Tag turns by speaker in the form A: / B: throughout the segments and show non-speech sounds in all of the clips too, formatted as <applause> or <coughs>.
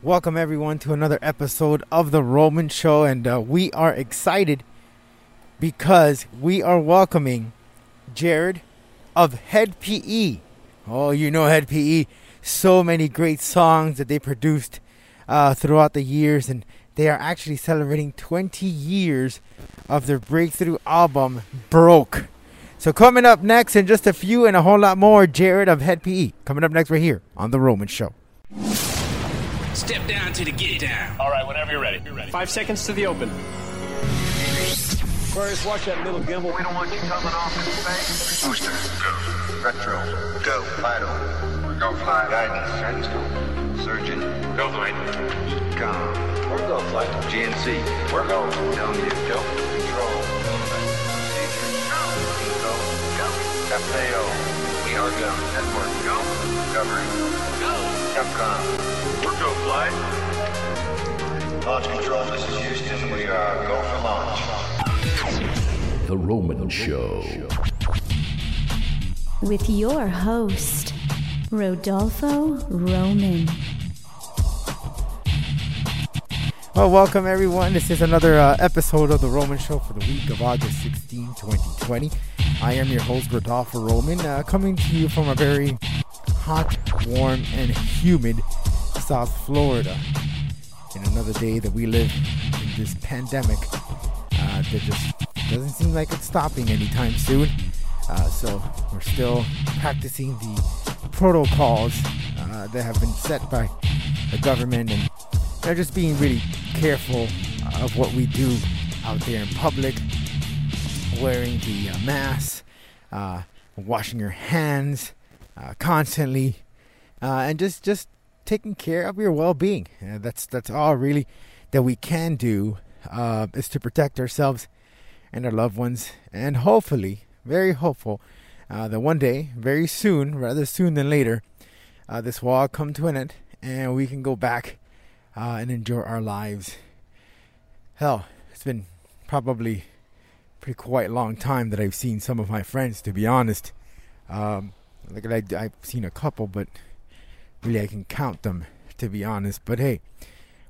A: Welcome everyone to another episode of the Roman Show, and uh, we are excited because we are welcoming Jared of Hed PE. Oh, you know Hed PE. So many great songs that they produced uh, throughout the years, and they are actually celebrating 20 years of their breakthrough album, Broke. So coming up next in just a few and a whole lot more, Jared of Hed PE. Coming up next right here on the Roman Show.
B: Step down to the get down.
C: All right, whenever you're ready. You're ready.
D: Five seconds to the open.
E: Aquarius, watch that little gimbal.
F: We don't want you coming off in space. Booster. Go. Retro. Go. Vital. Go fly. Guidance. Guidance go. Surgeon.
C: Go flight.
F: Econ.
E: We're go flight.
F: GNC. We're go. Telling you. Go. Control. Procedure. Go. Go. FAO. We are go. Network. Go. Covering. Go. Capcom.
C: We're go flight.
F: Launch control. This is Houston. We are go for launch.
G: The Roman Show.
H: with your host, Rodolfo Roman.
A: Well, welcome everyone. This is another uh, episode of the Roman Show for the week of August 16, 2020. I am your host, Rodolfo Roman, uh, coming to you from a very hot, warm, and humid South Florida. In another day that we live in this pandemic uh, that just doesn't seem like it's stopping anytime soon. Uh, so we're still practicing the protocols uh, that have been set by the government and they're just being really careful of what we do out there in public, wearing the uh, mask, uh, washing your hands uh, constantly, uh, and just just taking care of your well-being. Uh, that's that's all really that we can do uh, is to protect ourselves and our loved ones, and hopefully, very hopeful, uh, that one day, very soon, rather soon than later, uh, this will all come to an end, and we can go back and enjoy our lives. Hell, it's been probably pretty quite long time that I've seen some of my friends. To be honest, um, like I've seen a couple, but really I can count them. To be honest, but hey,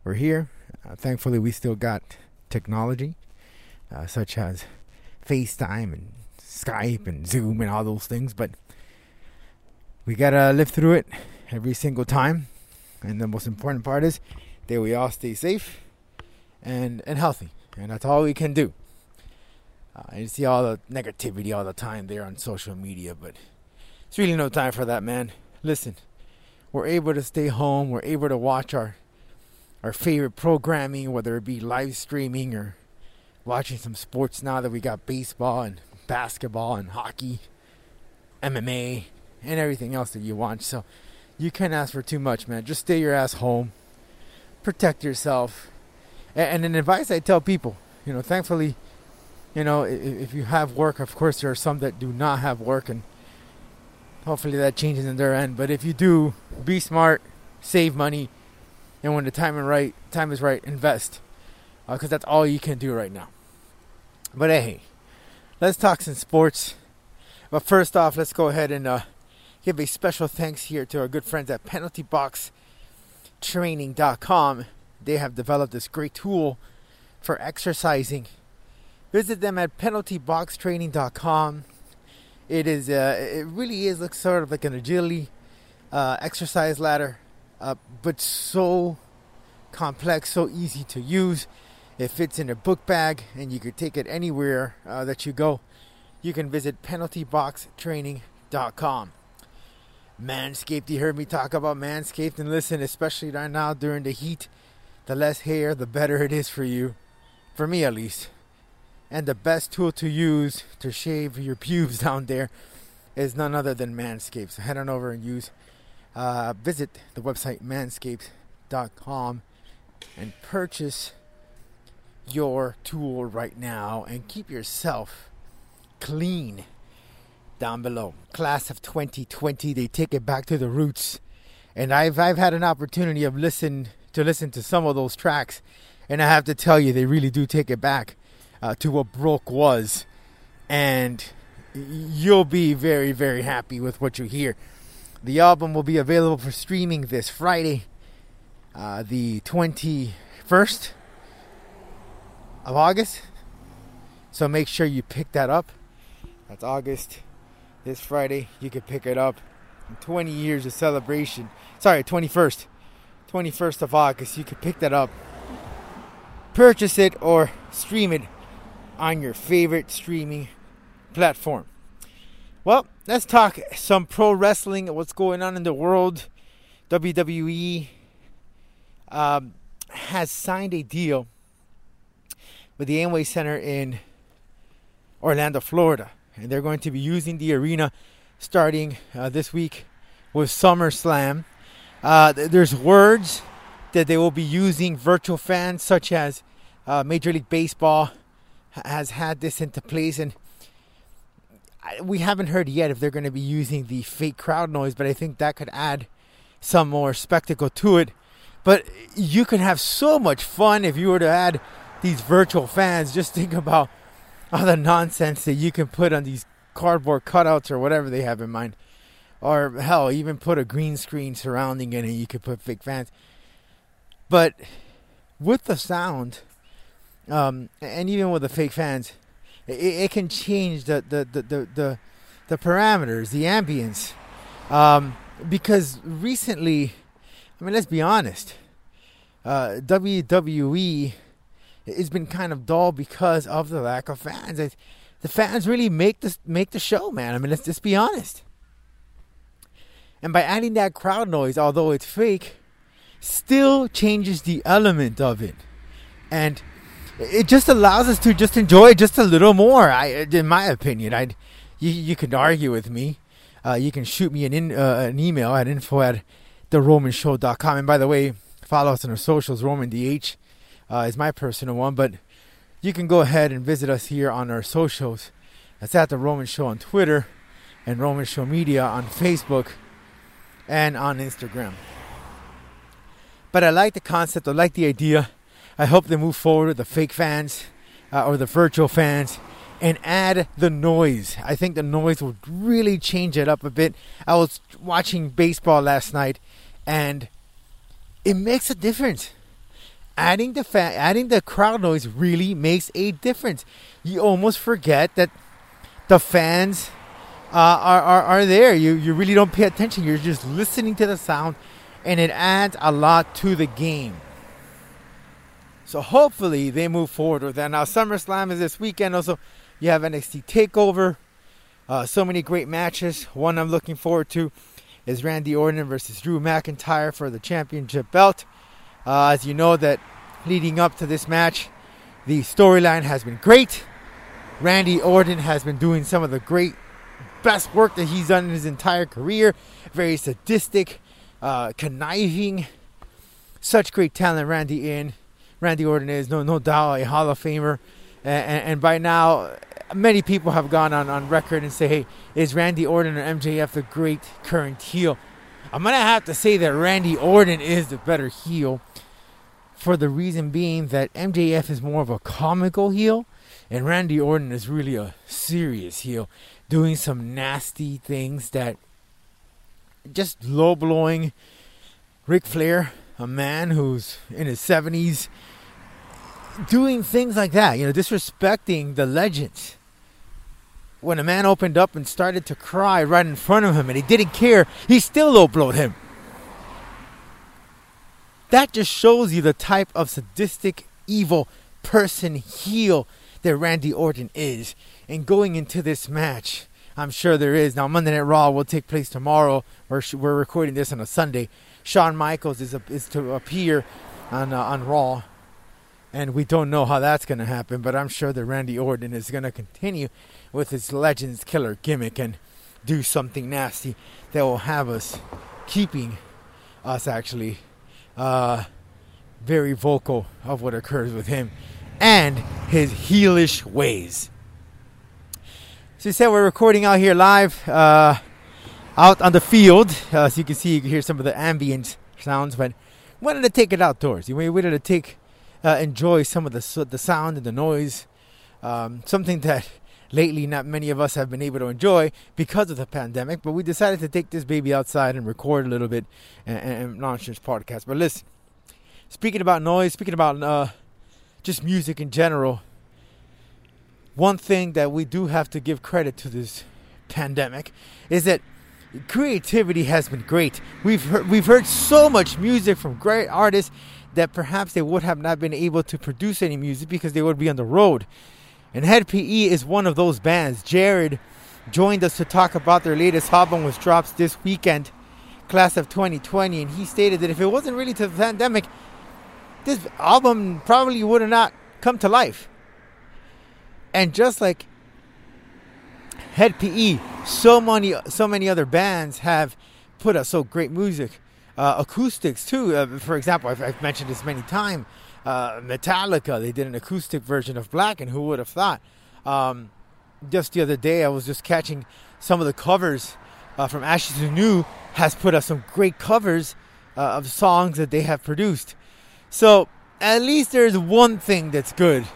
A: we're here. Uh, thankfully, we still got technology, uh, such as FaceTime and Skype and Zoom and all those things. But we gotta live through it every single time. And the most important part is that we all stay safe and and healthy, and that's all we can do. Uh, you see all the negativity all the time there on social media, but it's really no time for that, man. Listen, we're able to stay home. We're able to watch our our favorite programming, whether it be live streaming or watching some sports now that we got baseball and basketball and hockey, MMA, and everything else that you watch. So you can't ask for too much, man. Just stay your ass home, protect yourself, and, and an advice I tell people, you know, thankfully, you know, if, if you have work, of course there are some that do not have work, and hopefully that changes in their end. But if you do, be smart, save money, and when the time is right, time is right, invest, because that's all you can do right now. But hey, let's talk some sports. But first off, let's go ahead and uh, give a special thanks here to our good friends at PenaltyBoxTraining.com. They have developed this great tool for exercising. Visit them at PenaltyBoxTraining.com. It is, uh, it really is looks sort of like an agility uh, exercise ladder, uh, but so complex, so easy to use. It fits in a book bag, and you could take it anywhere that you go. You can visit penaltyboxtraining.com. Manscaped, you heard me talk about Manscaped, and listen, especially right now during the heat, the less hair, the better it is for you. For me, at least. And the best tool to use to shave your pubes <laughs> down there is none other than Manscaped. So head on over and use, uh, visit the website manscaped.com and purchase your tool right now and keep yourself clean down below. Class of 2020, they take it back to the roots. And I've I've had an opportunity of listen to listen to some of those tracks, and I have to tell you, they really do take it back uh, to what Broke was, and you'll be very very happy with what you hear. The album will be available for streaming this Friday. uh, the 21st of August. So make sure you pick that up. That's August. This Friday, you can pick it up. 20 years of celebration. Sorry, 21st. 21st of August. You can pick that up. Purchase it or stream it on your favorite streaming platform. Well, let's talk some pro wrestling, what's going on in the world. WWE um, has signed a deal with the Amway Center in Orlando, Florida. And they're going to be using the arena starting uh, this week with SummerSlam. Uh, th- there's words that they will be using virtual fans, such as uh, Major League Baseball has had this into place. And we haven't heard yet if they're going to be using the fake crowd noise, but I think that could add some more spectacle to it. But you could have so much fun if you were to add these virtual fans. Just think about all the nonsense that you can put on these cardboard cutouts or whatever they have in mind. Or hell, even put a green screen surrounding it and you could put fake fans. But with the sound, um, and even with the fake fans, it, it can change the the, the, the, the, the parameters, the ambience. Um, because recently, I mean, let's be honest, uh, WWE has been kind of dull because of the lack of fans. It, the fans really make the make the show, man. I mean, let's just be honest. And by adding that crowd noise, although it's fake, still changes the element of it, and it just allows us to just enjoy just a little more. I, in my opinion, I, you, you can argue with me. Uh, you can shoot me an in, uh, an email at info at theromanshow.com. And by the way, follow us on our socials. Roman DH uh, is my personal one, but you can go ahead and visit us here on our socials. That's at the Roman Show on Twitter and Roman Show Media on Facebook and on Instagram. But I like the concept. I like the idea. I hope they move forward with the fake fans uh, or the virtual fans and add the noise. I think the noise would really change it up a bit. I was watching baseball last night and it makes a difference. Adding the fa- adding the crowd noise really makes a difference. You almost forget that the fans uh, are, are are there. You you really don't pay attention. You're just listening to the sound, and it adds a lot to the game. So hopefully they move forward with that. Now SummerSlam is this weekend. Also, you have NXT Takeover. Uh, so many great matches. One I'm looking forward to is Randy Orton versus Drew McIntyre for the championship belt. Uh, as you know, that leading up to this match, the storyline has been great. Randy Orton has been doing some of the great, best work that he's done in his entire career. Very sadistic, uh, conniving. Such great talent, Randy in. Randy Orton is no no doubt a Hall of Famer, and, and, by now, many people have gone on, on record and say, "Hey, is Randy Orton or MJF the great current heel?" I'm gonna have to say that Randy Orton is the better heel, for the reason being that MJF is more of a comical heel, and Randy Orton is really a serious heel, doing some nasty things that just low blowing. Ric Flair, a man who's in his 70s, doing things like that, you know, disrespecting the legends. When a man opened up and started to cry right in front of him and he didn't care, he still low blowed him. That just shows you the type of sadistic, evil person, heel that Randy Orton is. And going into this match, I'm sure there is. Now, Monday Night Raw will take place tomorrow. We're, we're recording this on a Sunday. Shawn Michaels is, a, is to appear on, uh, on Raw. And we don't know how that's going to happen, but I'm sure that Randy Orton is going to continue with his Legends Killer gimmick and do something nasty that will have us keeping us actually uh, very vocal of what occurs with him and his heelish ways. So you said we're recording out here live, uh, out on the field. Uh, so you can see, you can hear some of the ambient sounds, but wanted to take it outdoors. We wanted to take, uh, enjoy some of the the sound and the noise. Um, something that lately not many of us have been able to enjoy because of the pandemic. But we decided to take this baby outside and record a little bit and, and launch this podcast. But listen, speaking about noise, speaking about uh, just music in general, one thing that we do have to give credit to this pandemic is that creativity has been great. We've heard, we've heard so much music from great artists that perhaps they would have not been able to produce any music because they would be on the road. And Hed PE is one of those bands. Jared joined us to talk about their latest album, which drops this weekend, class of 2020, and he stated that if it wasn't really to the pandemic, this album probably would have not come to life. And just like Hed PE, so many so many other bands have put out so great music, uh, acoustics too. Uh, for example, I've, I've, mentioned this many times. Uh, Metallica, they did an acoustic version of Black, and who would have thought? Um, just the other day, I was just catching some of the covers uh, from Ashes to New has put out some great covers uh, of songs that they have produced. So at least there's one thing that's good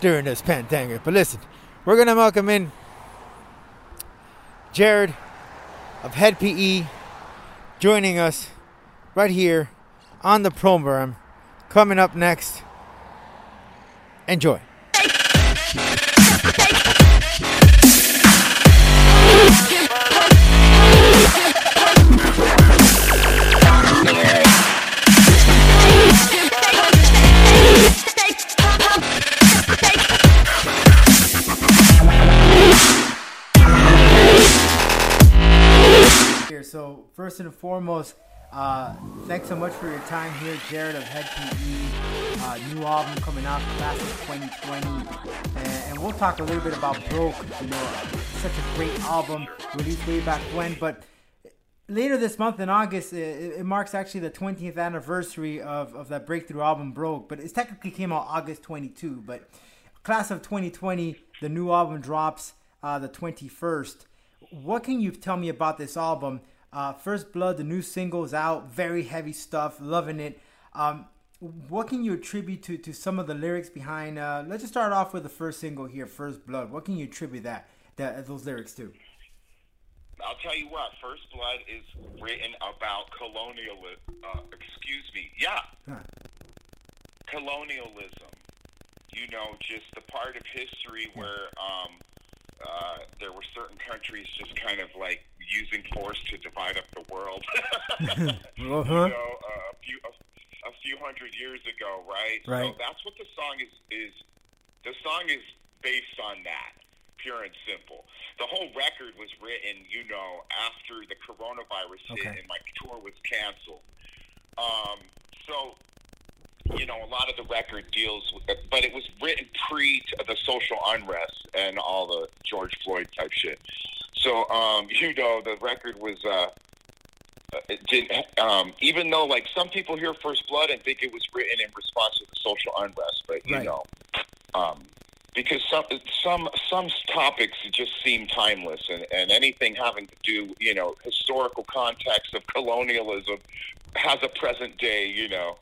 A: during this pandemic. But listen, we're gonna welcome in Jared of Hed PE joining us right here on the program. Coming up next. Enjoy. So first and foremost, uh, thanks so much for your time here, Jared of Hed PE. Uh, new album coming out, class of 2020, and, and, we'll talk a little bit about Broke. You know, such a great album released way back when, but later this month in August, it, it, marks actually the 20th anniversary of, of that breakthrough album, Broke. But it technically came out August 22. But class of 2020, the new album drops uh, the 21st. What can you tell me about this album? Uh, First Blood, the new single is out, very heavy stuff, loving it. Um, what can you attribute to, to some of the lyrics behind? Uh, let's just start off with the first single here, First Blood. What can you attribute that, that those lyrics to?
D: I'll tell you what. First Blood is written about colonial. Uh, excuse me. Yeah. Huh. Colonialism. You know, just the part of history where um, uh, there were certain countries just kind of like using force to divide up the world. <laughs> uh-huh. You know, uh, a few a, a, few hundred years ago, right?
A: Right.
D: So that's what the song is. Is the song is based on that, pure and simple. The whole record was written, you know, after the coronavirus okay. hit and my tour was canceled. Um, so you know, a lot of the record deals with, but it was written pre the social unrest and all the George Floyd type shit. So, um, you know, the record was, uh, it didn't, um, even though like some people hear First Blood and think it was written in response to the social unrest, but you right. know, um, because some some some topics just seem timeless, and, and anything having to do, you know, historical context of colonialism has a present day, you know,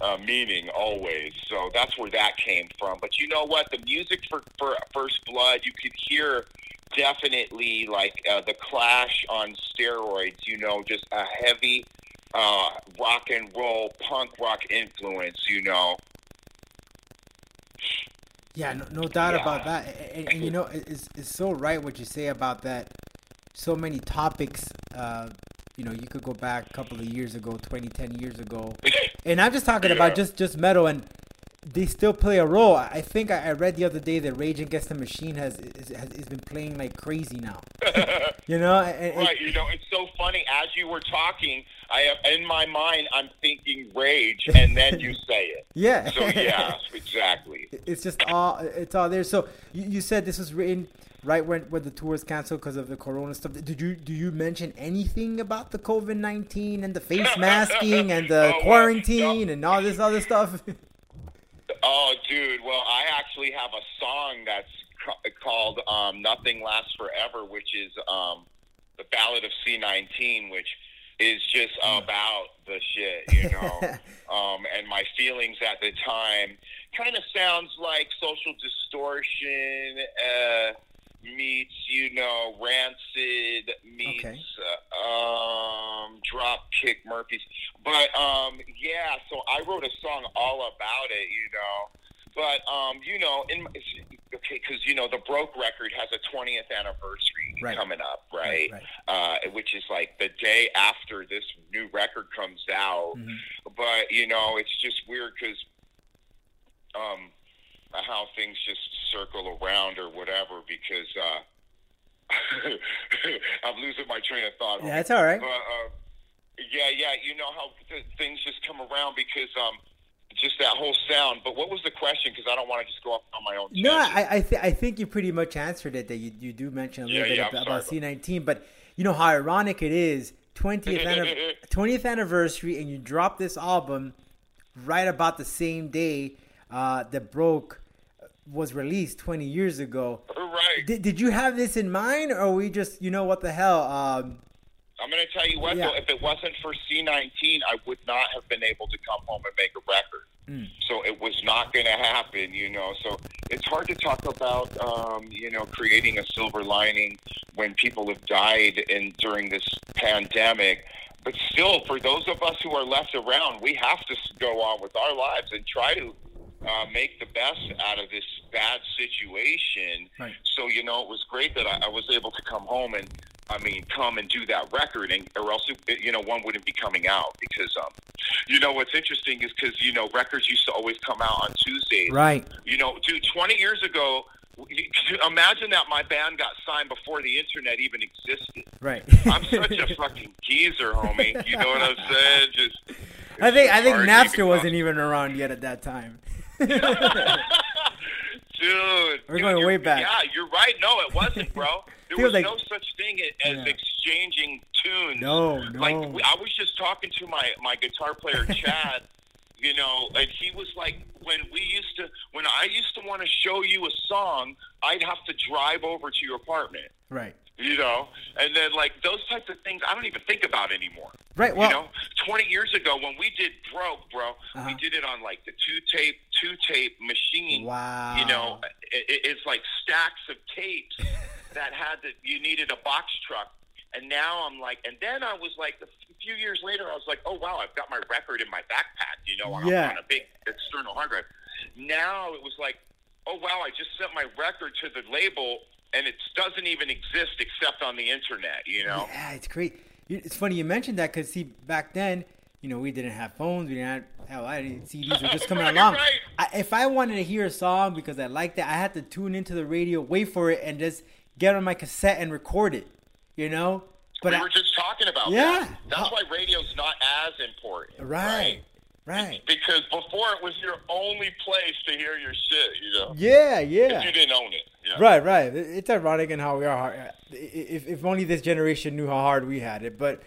D: uh, meaning always. So that's where that came from. But you know what? The music for, for First Blood, you could hear definitely like uh, the Clash on steroids. You know, just a heavy uh, rock and roll, punk rock influence. You know.
A: Yeah, no, no doubt yeah. about that. And, and, you know, it's, it's so right what you say about that. So many topics uh, you know, you could go back a couple of years ago, 20, 10 years ago. <coughs> And I'm just talking yeah. about just, just metal and they still play a role. I think I, read the other day that Rage Against the Machine has has, has been playing like crazy now. <laughs> you know, and,
D: right? You know, it's so funny. As you were talking, I have in my mind, I'm thinking Rage, and then you <laughs> say it.
A: yeah.
D: So yeah, exactly. <laughs>
A: It's just all it's all there. So you, you said this was written right when when the tour was canceled because of the corona stuff. Did you do you mention anything about the COVID nineteen and the face <laughs> masking and the oh, quarantine no. and all this other stuff? <laughs>
D: oh, dude. Well, I actually have a song that's ca- called um, "Nothing Lasts Forever," which is um, the Ballad of C nineteen, which is just hmm. about the shit, you know, <laughs> um, and my feelings at the time. Kind of sounds like social distortion. Uh, meets you know Rancid meets
A: Okay.
D: uh, um, Dropkick Murphys. But um, yeah, so I wrote a song all about it, you know. But um, you know, in okay, because you know the Broke record has a 20th anniversary
A: Right.
D: coming up, right?
A: Right,
D: Uh, which is like the day after this new record comes out.
A: Mhm.
D: But you know, it's just weird because um, how things just circle around or whatever. Because uh, <laughs> I'm losing my train of thought.
A: Yeah, that's all right.
D: But uh, yeah, yeah, you know how th- things just come around because um, just that whole sound. But what was the question? Because I don't want to just go off on my own.
A: No,
D: tangent.
A: I I, th- I think you pretty much answered it. That you, you do mention a little
D: Yeah,
A: bit
D: yeah,
A: about, about C19, but you know how ironic it is 20th anniv- 20th anniversary, and you drop this album right about the same day uh, that broke was released 20 years ago.
D: right.
A: Did, did you have this in mind, or we just you know what the hell? Um,
D: I'm going to tell you what,
A: Yeah.
D: though, if it wasn't for C19, I would not have been able to come home and make a record.
A: Mm.
D: So it was not going to happen, you know. So it's hard to talk about, um, you know, creating a silver lining when people have died in during this pandemic. But still, for those of us who are left around, we have to go on with our lives and try to uh, make the best out of this bad situation.
A: Right.
D: So you know, it was great that I, I was able to come home and I mean, come and do that record, and or else it, you know one wouldn't be coming out because um, you know what's interesting is because you know records used to always come out on Tuesdays.
A: right.
D: You know, dude, 20 years ago, <laughs> imagine that my band got signed before the internet even existed.
A: Right.
D: I'm such a <laughs> fucking geezer, homie. You know what I'm saying? Just
A: I think I think Napster wasn't even around yet at that time. <laughs>
D: Dude,
A: We're
D: dude,
A: going way back.
D: Yeah, you're right. No, it wasn't, bro. <laughs> There was
A: like-
D: no such thing as
A: Yeah.
D: exchanging tunes.
A: No, no.
D: Like I was just talking to my my guitar player <laughs> Chad, you know, and he was like, when we used to, when I used to want to show you a song, I'd have to drive over to your apartment,
A: Right.
D: You know, and then like those types of things, I don't even think about anymore.
A: Right. Well,
D: you know, 20 years ago when we did Broke, bro,
A: Uh-huh.
D: we did it on like the two tape, two tape machine.
A: Wow.
D: You know, it, it- it's like stacks of tapes <laughs> that had that you needed a box truck. And now I'm like, and then I was like, a few years later, I was like, oh wow, I've got my record in my backpack, you know, on,
A: Yeah.
D: on a big external hard drive. Now it was like, oh wow, I just sent my record to the label, and it doesn't even exist except on the internet, you know.
A: Yeah, it's great. It's funny you mentioned that because see, back then, you know, we didn't have phones. We didn't have hell. I didn't CDs were just coming <laughs>
D: Right,
A: along.
D: right.
A: I, if I wanted to hear a song because I liked it, I had to tune into the radio, wait for it, and just get on my cassette and record it. You know. But
D: we
A: I-
D: were just talking about
A: Yeah.
D: that. That's why radio's not as important.
A: right, right.
D: Because before it was your only place to hear your shit, you know?
A: Yeah, yeah.
D: you didn't own it. Yeah.
A: Right, right. It's ironic in how we are. hard- If if only this generation knew how hard we had it, but.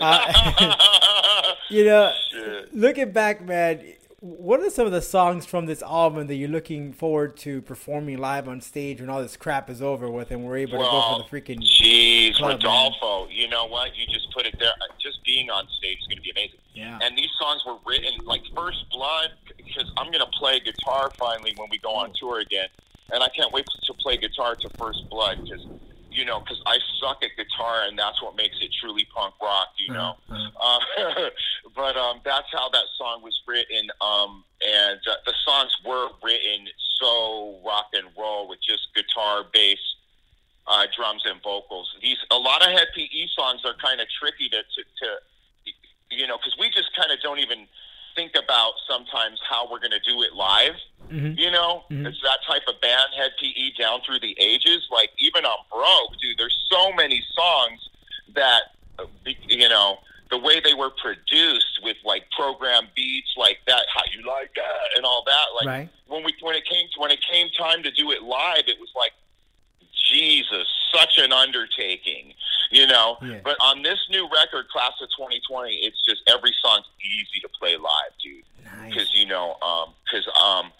A: Uh, <laughs> You know,
D: Shit.
A: looking back, man, what are some of the songs from this album that you're looking forward to performing live on stage when all this crap is over with and we're able to go for the freaking
D: Jeez, Rodolfo, you know what? You just put it there. Just being on stage is going to be amazing.
A: Yeah.
D: And these songs were written like First Blood because I'm going to play guitar finally when we go on tour again, and I can't wait to play guitar to First Blood because you know because I suck at guitar and that's what makes it truly punk rock, you know. Uh, <laughs> but um, that's how that song was written, um, and uh, the songs were written so rock and roll with just guitar, bass, uh, drums and vocals. These a lot of Hed PE songs are kind of tricky to, to, to you know because we just kind of don't even think about sometimes how we're going to do it live.
A: Mhm.
D: You know,
A: Mhm.
D: it's that type of band, Hed PE, down through the ages. Like even on Broke, dude, there's so many songs that uh, be- you know the way they were produced with like program beats like that, how you like that, and all that. Like
A: Right.
D: when we when it came when it came time to do it live, it was like Jesus, such an undertaking, you know.
A: Yeah.
D: But on this new record, Class of 2020, it's just every song's easy to play live, dude.
A: Nice.
D: Because you know, because um,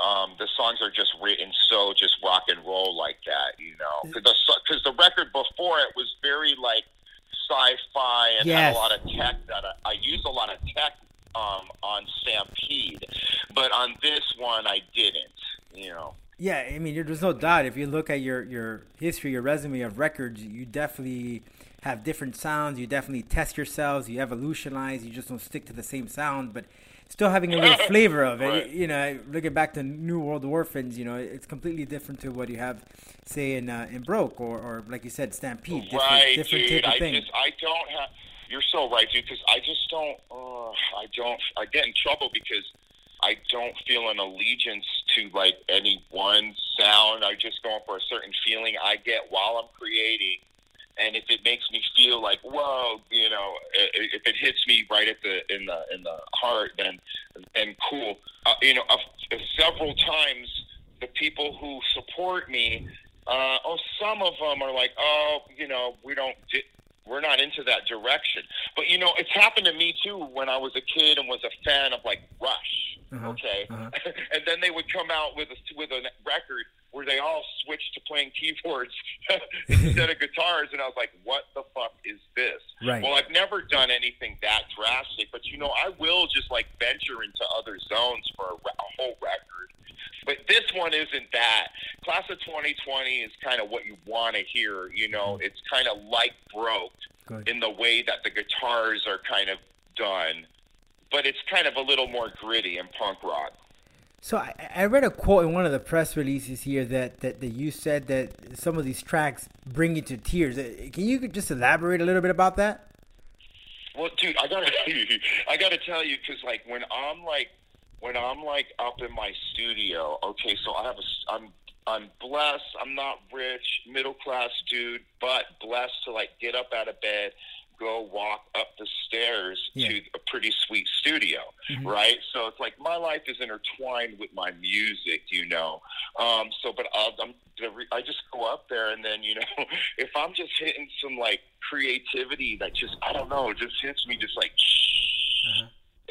D: um, the songs are just written so just rock and roll like that, you know. Because the because the record before it was very like sci-fi and had a lot of tech that I, I use a lot of tech um, on Stampede, but on this one I didn't, you know.
A: Yeah, I mean, there's no doubt. If you look at your your history, your resume of records, you definitely have different sounds. You definitely test yourselves. You evolutionize. You just don't stick to the same sound, but still having a little <laughs> flavor of it.
D: Right.
A: You know, looking back to New World Orphans, you know, it's completely different to what you have, say, in uh, in Broke or, or like you said, Stampede. Different,
D: right,
A: different
D: dude.
A: type of
D: I
A: thing.
D: just I don't have. You're so right, dude. Because I just don't. Uh, I don't. I get in trouble because I don't feel an allegiance to like any one sound. I just going for a certain feeling I get while I'm creating. And if it makes me feel like, whoa, you know, if it hits me right at the in the in the heart, then then cool. Uh, you know, uh, several times the people who support me, uh, oh, some of them are like, oh, you know, we don't, we're not into that direction. But you know, it's happened to me too when I was a kid and was a fan of like Rush.
A: Uh-huh,
D: Okay,
A: uh-huh. <laughs>
D: and then they would come out with a with a record where they all switched to playing keyboards <laughs> instead of guitars, and I was like, "What the fuck is this?"
A: Right.
D: Well, I've never done anything that drastic, but you know, I will just like venture into other zones for a, a whole record. But this one isn't that. Class of 2020 is kind of what you want to hear. You know, it's kind of like Broke
A: Good.
D: in the way that the guitars are kind of done, but it's kind of a little more gritty and punk rock.
A: So I, I read a quote in one of the press releases here that, that, that you said that some of these tracks bring you to tears. Uh, Can you just elaborate a little bit about that?
D: Well, dude, I gotta, <laughs> I gotta tell you, because like when I'm like, when I'm like up in my studio, okay, so I have a, I'm, I'm blessed. I'm not rich, middle class dude, but blessed to like get up out of bed, go walk up the stairs
A: Yeah.
D: to a pretty sweet studio, right? So it's like my life is intertwined with my music, you know. Um, so, but I'll, I'm, I just go up there, and then you know, <laughs> if I'm just hitting some like creativity that just I don't know, just hits me just like.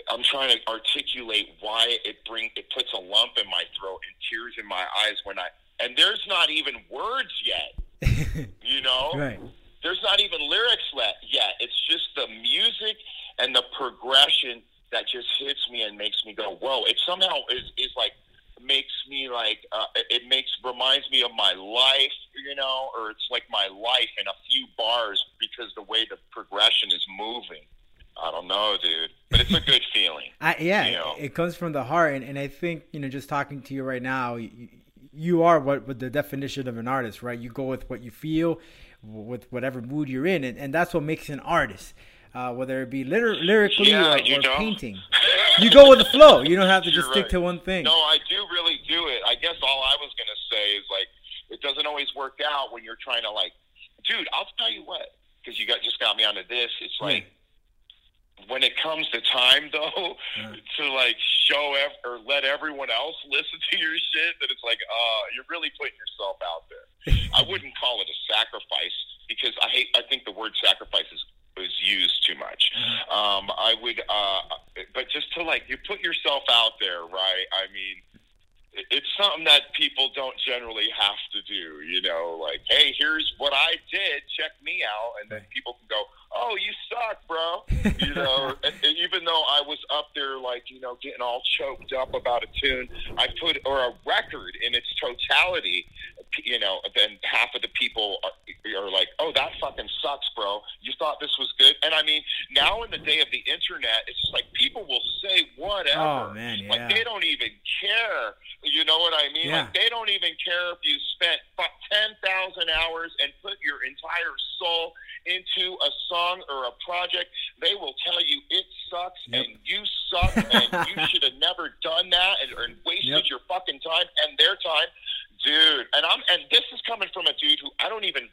D: I'm trying to articulate why it bring it puts a lump in my throat and tears in my eyes when I and there's not even words yet. <laughs> you know,
A: Right.
D: there's not even lyrics let yet. It's just the music and the progression that just hits me and makes me go, "Whoa!" It somehow is is like makes me like uh, it- it makes reminds me of my life, you know, or it's like my life in a few bars because the way the progression is moving. I don't know, dude, but it's a good <laughs> feeling.
A: I, yeah,
D: You know.
A: it comes from the heart, and, and I think you know, just talking to you right now, you, you are what, what the definition of an artist, right? You go with what you feel, with whatever mood you're in, and, and that's what makes an artist. Uh, whether it be lyr- lyrically
D: Yeah,
A: or,
D: you
A: or painting, <laughs> you go with the flow. You don't have to
D: You're
A: just stick
D: right.
A: to one thing.
D: No, I do really do it. I guess all I was gonna say is like it doesn't always work out when you're trying to like, dude. I'll tell you what, because you got just got me onto this. It's like when it comes to time <laughs> though to like show ev- or let everyone else <laughs> listen to your shit that it's like uh you're really putting yourself out there. I <laughs> wouldn't call it a sacrifice because i hate i think the word sacrifice is is used too much. Um i would uh but just to like you put yourself out there right? I mean it's something that people don't generally have to do, you know, like, hey, here's what I did, check me out, and then people can go, oh, you suck, bro, <laughs> you know, and, and even though I was up there, like, you know, getting all choked up about a tune, I put, or a record in its totality, you know, then half of the people are, are like, oh, that fucking sucks, bro, you thought this was good, and I mean, now in the day of the internet, it's just like people will say whatever,
A: Oh, man, yeah.
D: like they don't even care. You know what I mean?
A: Yeah.
D: Like they don't even care if you spent ten thousand hours and put your entire soul into a song or a project. They will tell you it sucks
A: Yep.
D: and you suck <laughs> and you should have never done that and, and wasted
A: Yep.
D: your fucking time and their time, dude. And I'm and this is coming from a dude who I don't even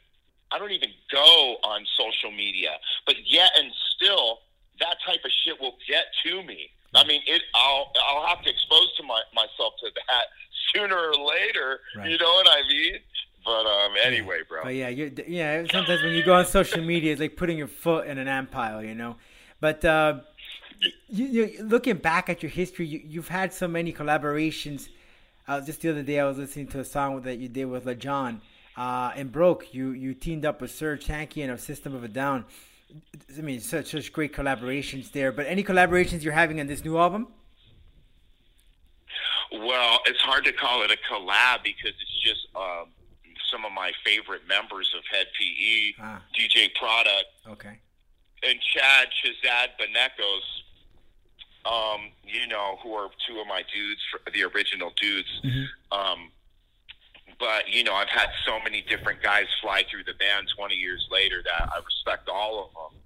D: I don't even go on social media, but yet and still that type of shit will get to me. I mean, it. I'll I'll have to expose to my myself to that <laughs> sooner or later.
A: Right.
D: You know what I mean? But um, anyway, bro.
A: But yeah, yeah. Sometimes when you go on social media, it's like putting your foot in an ant pile, you know. But uh, you, you looking back at your history, you, you've had so many collaborations. Uh, just the other day, I was listening to a song that you did with Lajon. Uh, and broke. You you teamed up with Serj Tankian and a System of a Down. I mean, such such great collaborations there. But any collaborations you're having on this new album?
D: Well, it's hard to call it a collab because it's just um, some of my favorite members of Hed PE,
A: Ah.
D: DJ Product,
A: Okay.
D: and Chad Chizad Benekos, um, you know, who are two of my dudes, the original dudes. Um, but you know, I've had so many different guys fly through the band 20 years later that I respect all of them.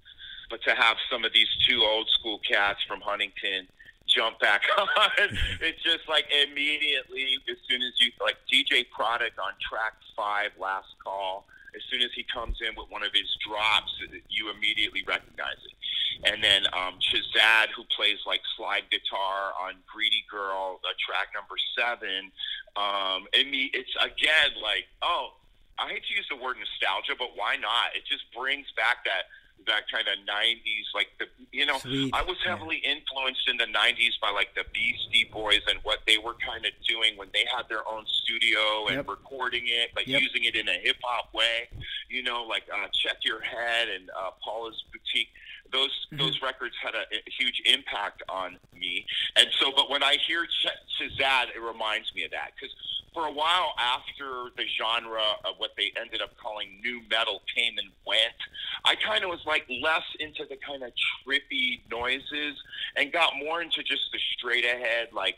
D: But to have some of these two old school cats from Huntington jump back <laughs> on, it's just like immediately as soon as you like DJ Product on track five, last call. As soon as he comes in with one of his drops, you immediately recognize it. And then um, Chizad, who plays like slide guitar on "Greedy Girl," uh, track number seven. Um, and me, it's again like, oh, I hate to use the word nostalgia, but why not? It just brings back that that kind of '90s, like the you know,
A: Sweet,
D: I was
A: yeah.
D: heavily influenced in the '90s by like the Beastie Boys and what they were kind of doing when they had their own studio and
A: Yep.
D: recording it, but
A: Yep.
D: using it in a hip hop way. You know, like uh, Check Your Head and uh, Paul's Boutique. Those
A: Mm-hmm.
D: those records had a, a huge impact on me, and so. But when I hear Ch- Chizad, it reminds me of that because for a while after the genre of what they ended up calling new metal came and went, I kind of was like less into the kind of trippy noises and got more into just the straight ahead like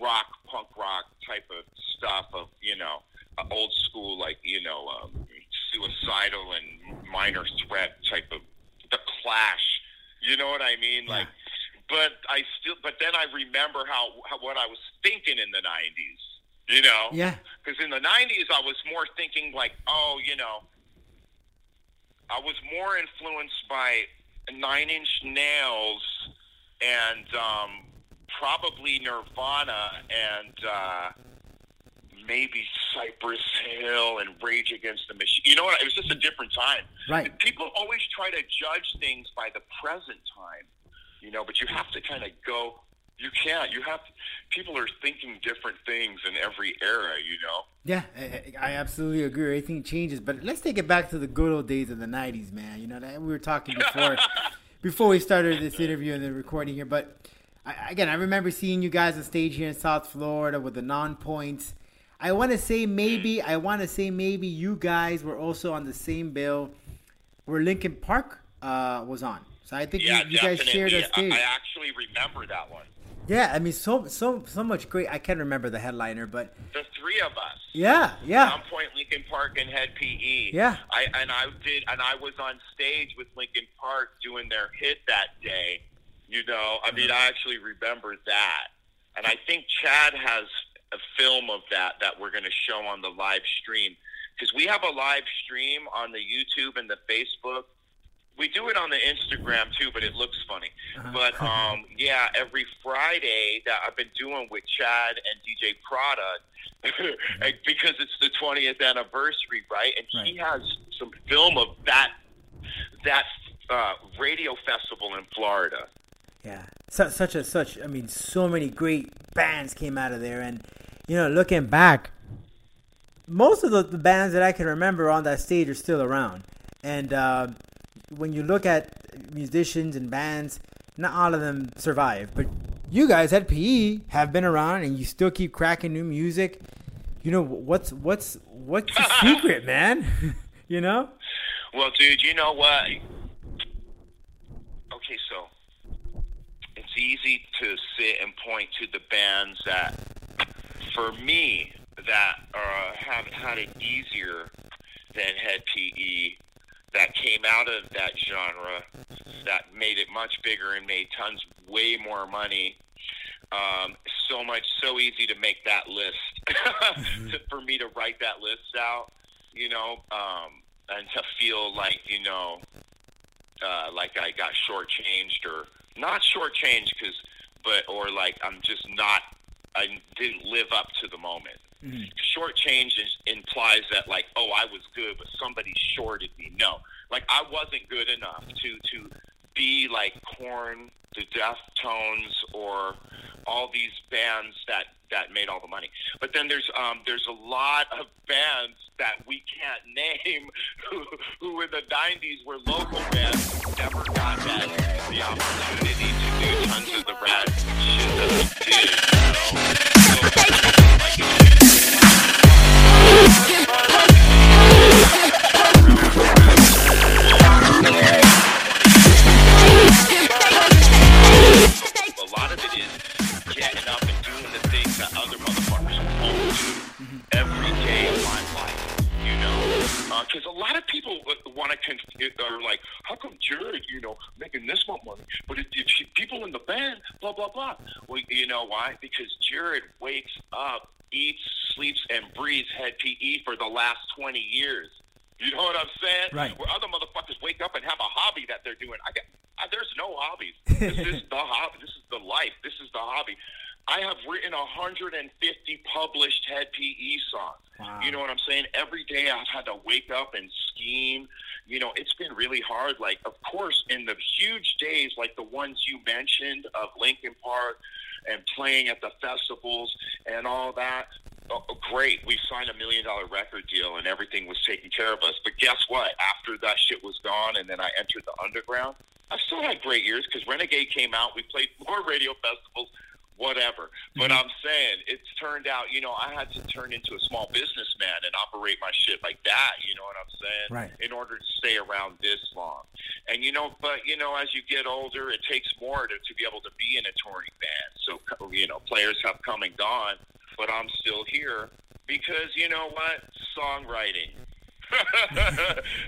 D: rock, punk rock type of stuff of you know old school like you know um, suicidal and minor threat type of Clash. You know what I mean?
A: Yeah.
D: Like, but I still, but then I remember how, how what I was thinking in the '90s. You know?
A: Yeah.
D: Because in the '90s, I was more thinking like, oh, you know, I was more influenced by Nine Inch Nails and um, probably Nirvana and uh, maybe Cypress Hill and Rage Against the Machine. You know what? It was just a different time.
A: Right.
D: People always try to judge things by the present time, you know, but you have to kind of go. You can't. You have. To, people are thinking different things in every era. You know.
A: Yeah, I, I absolutely agree. Everything changes, but let's take it back to the good old days of the '90s, man. You know, that we were talking before, <laughs> before we started this interview and the recording here. But I, again, I remember seeing you guys on stage here in South Florida with the Nonpoints. I want to say maybe, I want to say maybe you guys were also on the same bill where Linkin Park uh, was on. So I think
D: Yeah,
A: you, you guys shared a stage.
D: I actually remember that one.
A: yeah, I mean, so so so much great. I can't remember the headliner, but
D: The three of us.
A: yeah, yeah.
D: Town Point, Linkin Park, and Hed PE.
A: Yeah.
D: I and I did, and I was on stage with Linkin Park doing their hit that day. You know, I mean, I actually remember that, and I think Chad has a film of that that we're going to show on the live stream because we have a live stream on the YouTube and the Facebook. We do it on the Instagram too, but it looks funny. But um, yeah, every Friday that I've been doing with Chad and DJ <laughs> and because it's the 20th anniversary, right? And he has some film of that that uh, radio festival in Florida.
A: Yeah, such such a such. I mean, so many great bands came out of there, and you know, looking back, most of the, the bands that I can remember on that stage are still around. And uh, when you look at musicians and bands, not all of them survive, but you guys at PE have been around, and you still keep cracking new music. You know what's what's what's the <laughs> secret, man? <laughs> you know?
D: Well, dude, you know what? Okay, so easy to sit and point to the bands that, for me, that uh, have had it easier than Hed PE, that came out of that genre, that made it much bigger and made tons, way more money. Um, so much, so easy to make that list, <laughs> to, for me to write that list out, you know, um, and to feel like, you know, uh, like I got shortchanged or not shortchanged because, but, or like I'm just not, I didn't live up to the moment. Mm-hmm. Shortchange is, implies that like, oh, I was good, but somebody shorted me. No, like I wasn't good enough to to be like Korn, the Deftones, or all these bands that that made all the money. But then there's um, there's a lot of bands that we can't name who, who in the 90s were local bands never got that the opportunity to do tons of the rad shit that we did. You so, like, it, are like, how come Jared, you know, making this much money, but it, it, people in the band, blah blah blah. Well, you know why? Because Jared wakes up, eats, sleeps, and breathes Hed PE for the last twenty years. You know what I'm saying?
A: Right.
D: Where other motherfuckers wake up and have a hobby that they're doing. I got, I, there's no hobbies. <laughs> This is the hobby. This is the life. This is the hobby. I have written 150 published Hed PE songs.
A: Wow.
D: You know what I'm saying? Every day I've had to wake up and scheme. You know, it's been really hard. Like, of course, in the huge days like the ones you mentioned of Linkin Park and playing at the festivals and all that, oh, great. We signed a million dollar record deal and everything was taken care of us. But guess what? After that shit was gone and then I entered the underground, I still had great years because Renegade came out. We played more radio festivals whatever. But I'm saying it's turned out, you know, I had to turn into a small businessman and operate my shit like that, you know what I'm saying?
A: Right.
D: In order to stay around this long. And you know, but you know, as you get older, it takes more to, to be able to be in a touring band. So you know, players have come and gone, but I'm still here because you know what? Songwriting. <laughs>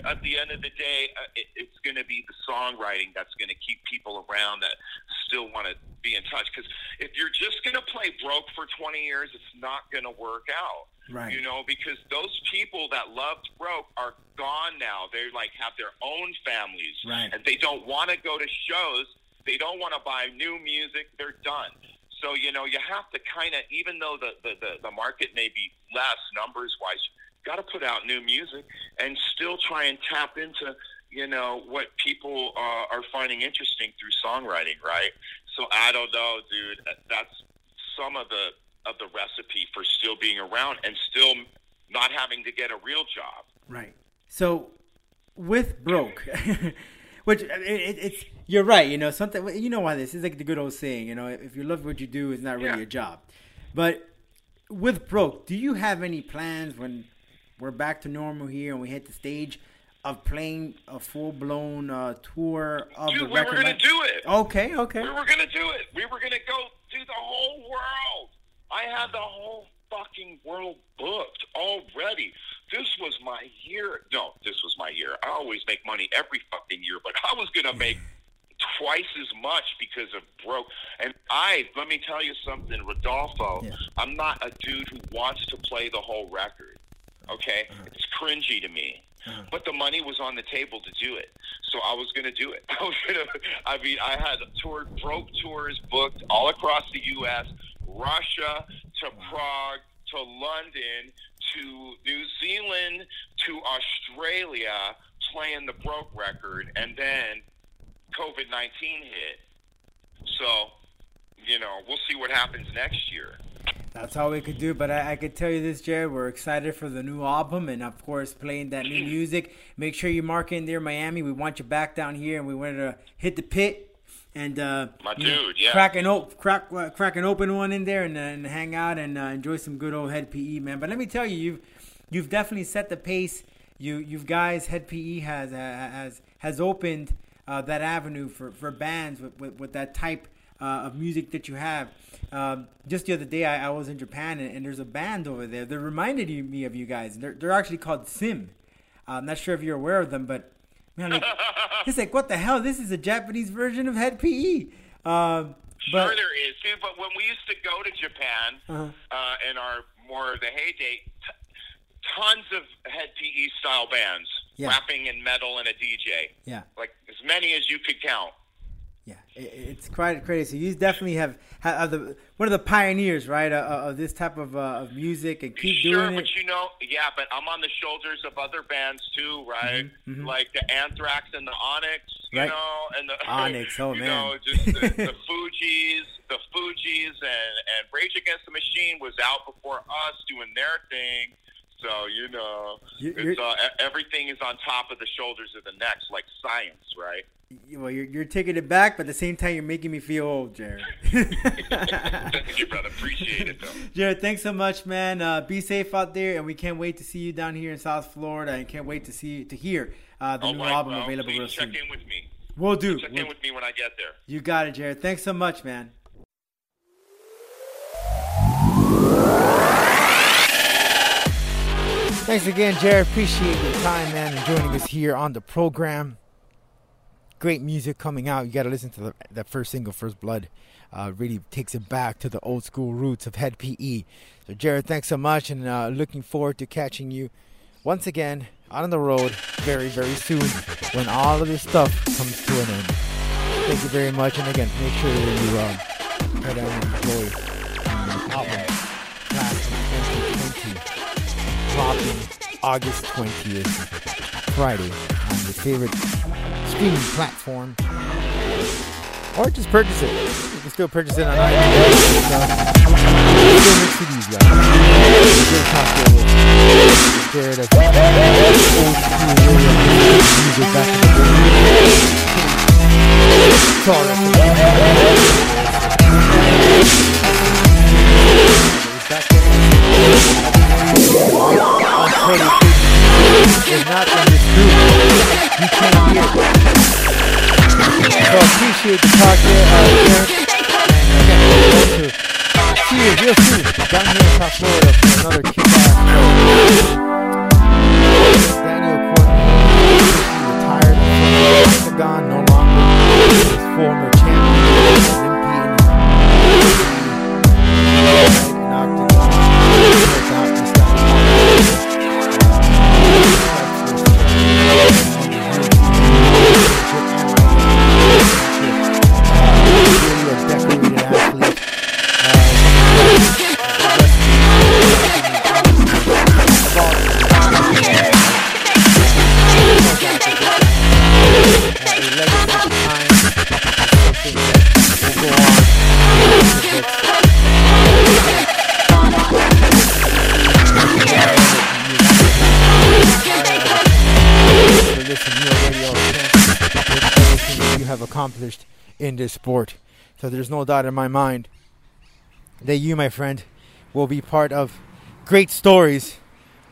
D: At the end of the day, uh, it, it's going to be the songwriting that's going to keep people around that still want to be in touch. Because if you're just going to play broke for 20 years, it's not going to work out.
A: Right.
D: You know, because those people that loved broke are gone now. They like have their own families,
A: Right.
D: and they don't want to go to shows. They don't want to buy new music. They're done. So you know, you have to kind of, even though the, the the the market may be less numbers wise, got to put out new music and still try and tap into you know what people uh, are finding interesting through songwriting, right? So I don't know, dude. That's some of the of the recipe for still being around and still not having to get a real job.
A: Right. So with broke, <laughs> which it, it, it's you're right. You know something. You know why this is like the good old saying. You know, if you love what you do, it's not really
D: Yeah.
A: a job. But with broke, do you have any plans when we're back to normal here and we hit the stage of playing a full blown uh, tour of
D: Dude,
A: the
D: we were
A: record?
D: gonna
A: li-
D: do it.
A: Okay. Okay.
D: We were gonna do it. We were gonna go do the whole world. I had the whole fucking world booked already. This was my year. No, this was my year. I always make money every fucking year, but I was gonna make twice as much because of broke. And I, let me tell you something, Rodolfo.
A: Yeah.
D: I'm not a dude who wants to play the whole record. Okay, it's cringy to me. Hmm. But the money was on the table to do it, so I was going to do it. <laughs> I was going to. I mean, I had toured broke tours booked all across the U.S., Russia to Prague to London to New Zealand to Australia, playing the broke record, and then COVID nineteen hit. So, you know, we'll see what happens next year.
A: That's all we could do. But I, I could tell you this, Jared. We're excited for the new album and, of course, playing that new music. Make sure you mark in there, Miami. We want you back down here, and we wanted to hit the pit and uh,
D: My
A: you know,
D: yeah.
A: crack an op- crack uh, crack an open one in there and, uh, and hang out and uh, enjoy some good old Hed PE, man. But let me tell you, you've you've definitely set the pace. You you've guys, Hed PE has uh, has has opened uh, that avenue for, for bands with, with, with that type uh, of music that you have. Um, just the other day, I, I was in Japan and, and there's a band over there that reminded me of you guys. They're, they're actually called SiM. Uh, I'm not sure if you're aware of them, but man, like, <laughs> it's like what the hell? This is a Japanese version of Hed PE. Um, but
D: sure, there is, dude. But when we used to go to Japan
A: Uh-huh.
D: uh, in our more of the heyday, t- tons of Hed PE style bands,
A: Yeah.
D: rapping and metal and a DJ,
A: yeah,
D: like as many as you could count.
A: Yeah, it, it's quite crazy. So you definitely have, have the one of the pioneers, right, uh, of this type of, uh, of music, and keep
D: sure,
A: doing
D: but you know, yeah, but I'm on the shoulders of other bands too, right?
A: Mhm, mhm.
D: Like the Anthrax and the Onyx, you
A: Right.
D: know, and the <laughs>
A: Onyx, oh, man.
D: know, just the, <laughs> the Fugees, the Fugees, and and Rage Against the Machine was out before us doing their thing. So you know, it's, uh, everything is on top of the shoulders of the necks, like science, right?
A: Well, you're, you're taking it back, but at the same time, you're making me feel old, Jared. <laughs>
D: Thank you, brother. Appreciate it, though.
A: Jared, thanks so much, man. Uh, be safe out there, and we can't wait to see you down here in South Florida, and can't wait to see to hear uh, the
D: All
A: new
D: right,
A: album available
D: please
A: real
D: check
A: soon.
D: in with me.
A: We'll do.
D: Check
A: We'll-
D: in with me when I get there.
A: you got it, Jared. Thanks so much, man. Thanks again, Jared. Appreciate your time, man, and joining us here on the program. Great music coming out. You got to listen to the, first single, First Blood. Uh, really takes it back to the old school roots of Hed PE. So, Jared, thanks so much, and uh, looking forward to catching you once again on the road very, very soon when all of this stuff comes to an end. Thank you very much, and again, make sure that you um, head out and enjoy the album 2020, dropping August 20th, Friday, on your favorite streaming platform, or just purchase it. You can still purchase it on iTunes. Back the day. It's not group. You can't hear. So I appreciate the talk there, uh, Derek. And uh, hope to see you real soon down here in South Florida for another kick-ass show. In this sport. So there's no doubt in my mind that you, my friend, will be part of great stories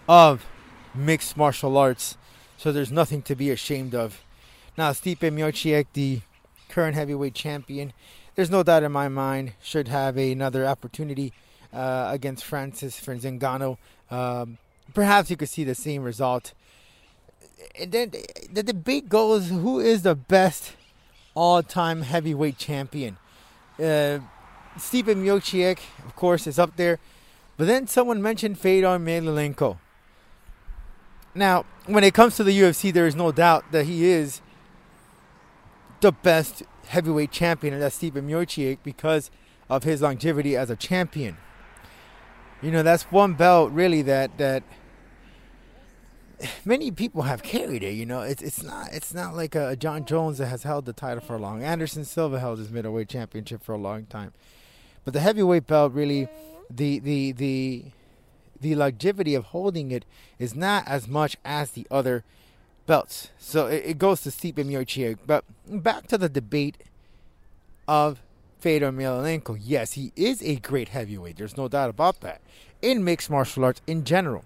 A: of mixed martial arts. So there's nothing to be ashamed of. Now, Stipe Miocic, the current heavyweight champion, there's no doubt in my mind should have another opportunity uh, against Francis Ngannou. Um, perhaps you could see the same result. And then the debate goes: Who is the best all-time heavyweight champion? Uh, Stipe Miocic, of course, is up there. But then someone mentioned Fedor Emelianenko. Now, when it comes to the UFC, there is no doubt that he is the best heavyweight champion, and that's Stipe Miocic because of his longevity as a champion. You know, that's one belt really that that many people have carried it. You know, it's it's not it's not like a Jon Jones that has held the title for long. Anderson Silva held his middleweight championship for a long time, but the heavyweight belt really, the the the the longevity of holding it is not as much as the other belts. So it, it goes to Stipe Miocic. But back to the debate of Fedor Emelianenko. Yes, he is a great heavyweight. There's no doubt about that. In mixed martial arts in general.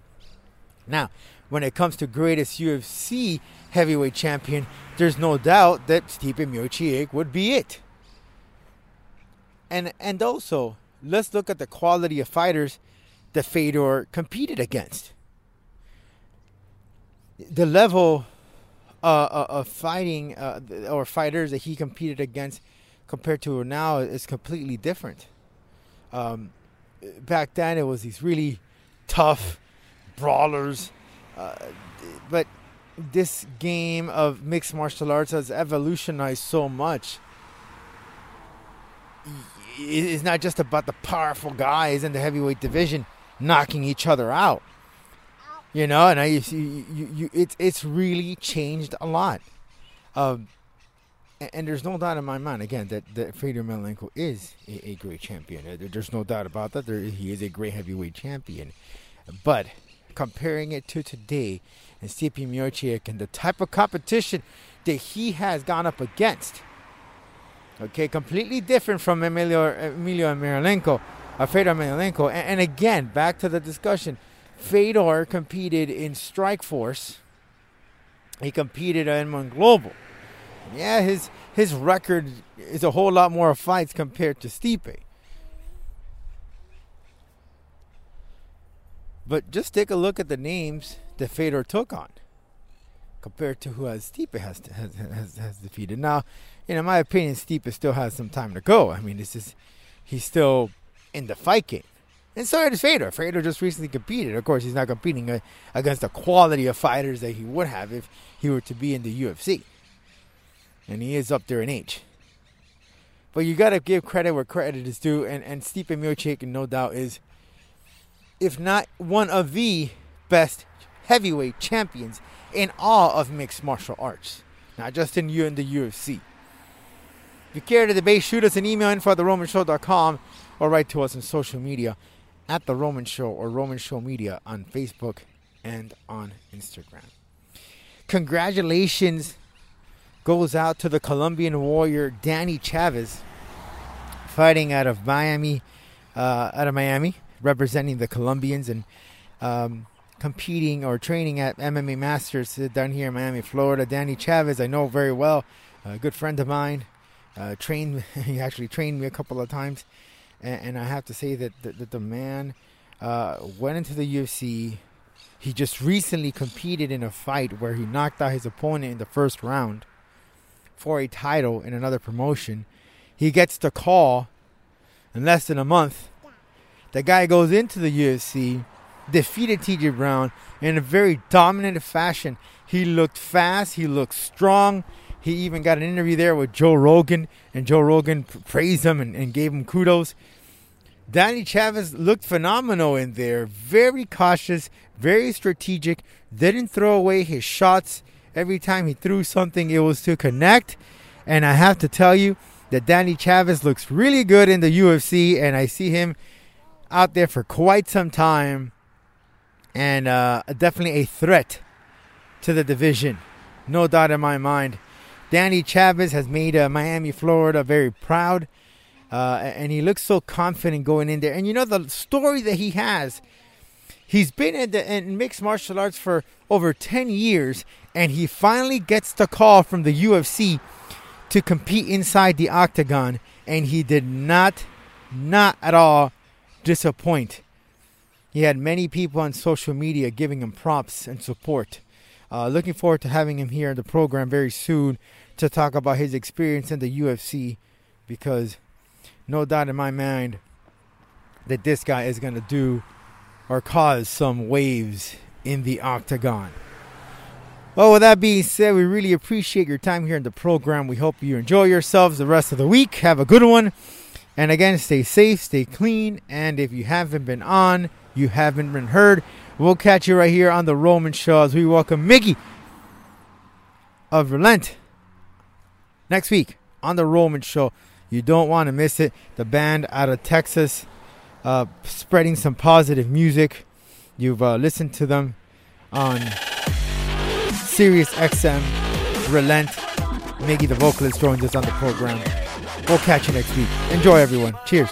A: Now, when it comes to greatest UFC heavyweight champion, there's no doubt that Stipe Miocic would be it. And and also, let's look at the quality of fighters that Fedor competed against. The level uh, uh, of fighting uh, or fighters that he competed against compared to now is completely different. Um, back then, it was these really tough brawlers, but this game of mixed martial arts has evolutionized so much. It's not just about the powerful guys in the heavyweight division knocking each other out. You know, and I you, you, you it's it's really changed a lot. Um, and, there's no doubt in my mind again that that Fedor Emelianenko is a, a great champion. There's no doubt about that. There, he is a great heavyweight champion. But comparing it to today and Stipe Miocic and the type of competition that he has gone up against, okay, completely different from Emilio Emilio Emelianenko, uh, Fedor Emelianenko. And, and again, back to the discussion, Fedor competed in Strikeforce. He competed in M-1 Global. Yeah, his his record is a whole lot more fights compared to Stipe. But just take a look at the names that Fedor took on compared to who has Stipe has, has, has, has defeated. Now, you know, in my opinion, Stipe still has some time to go. I mean, this is he's still in the fight game. And so does Fedor. Fedor just recently competed. Of course, he's not competing against the quality of fighters that he would have if he were to be in the UFC. And he is up there in age. But you got to give credit where credit is due. And, and Stipe Miocic, no doubt, is, if not one of the best heavyweight champions in all of mixed martial arts. Not just in you in the UFC. If you care to debate, shoot us an email info at theromanshow.com or write to us on social media at The Roman Show or Roman Show Media on Facebook and on Instagram. Congratulations goes out to the Colombian warrior Danny Chavez, fighting out of Miami, uh, out of Miami, representing the Colombians and um, competing or training at MMA Masters down here in Miami, Florida. Danny Chavez, I know very well, a good friend of mine. Uh, trained, <laughs> he actually trained me a couple of times and, and I have to say that, that, that the man uh, went into the UFC. He just recently competed in a fight where he knocked out his opponent in the first round for a title in another promotion. He gets the call in less than a month. The guy goes into the UFC, defeated TJ Brown in a very dominant fashion. He looked fast, he looked strong. He even got an interview there with Joe Rogan, and Joe Rogan praised him and, and gave him kudos. Danny Chavez looked phenomenal in there. Very cautious, very strategic. Didn't throw away his shots. Every time he threw something, it was to connect. And I have to tell you that Danny Chavez looks really good in the UFC, and I see him out there for quite some time. And uh, definitely a threat to the division. No doubt in my mind. Danny Chavez has made uh, Miami, Florida very proud. Uh, and he looks so confident going in there. And you know the story that he has. He's been in, the, in mixed martial arts for over 10 years, and he finally gets the call from the UFC to compete inside the octagon, and he did not, not at all disappoint. He had many people on social media giving him props and support. Uh, looking forward to having him here in the program very soon to talk about his experience in the UFC because no doubt in my mind that this guy is going to do or cause some waves in the octagon. Well, with that being said, we really appreciate your time here in the program. We hope you enjoy yourselves the rest of the week. Have a good one. And again, stay safe, stay clean. And if you haven't been on, you haven't been heard, we'll catch you right here on The Roman Show as we welcome Mickey of Relent next week on The Roman Show. You don't want to miss it. The band out of Texas, uh, spreading some positive music. You've uh, listened to them on Sirius XM, Relent. Miggy, the vocalist, joins us on the program. We'll catch you next week. Enjoy, everyone. Cheers.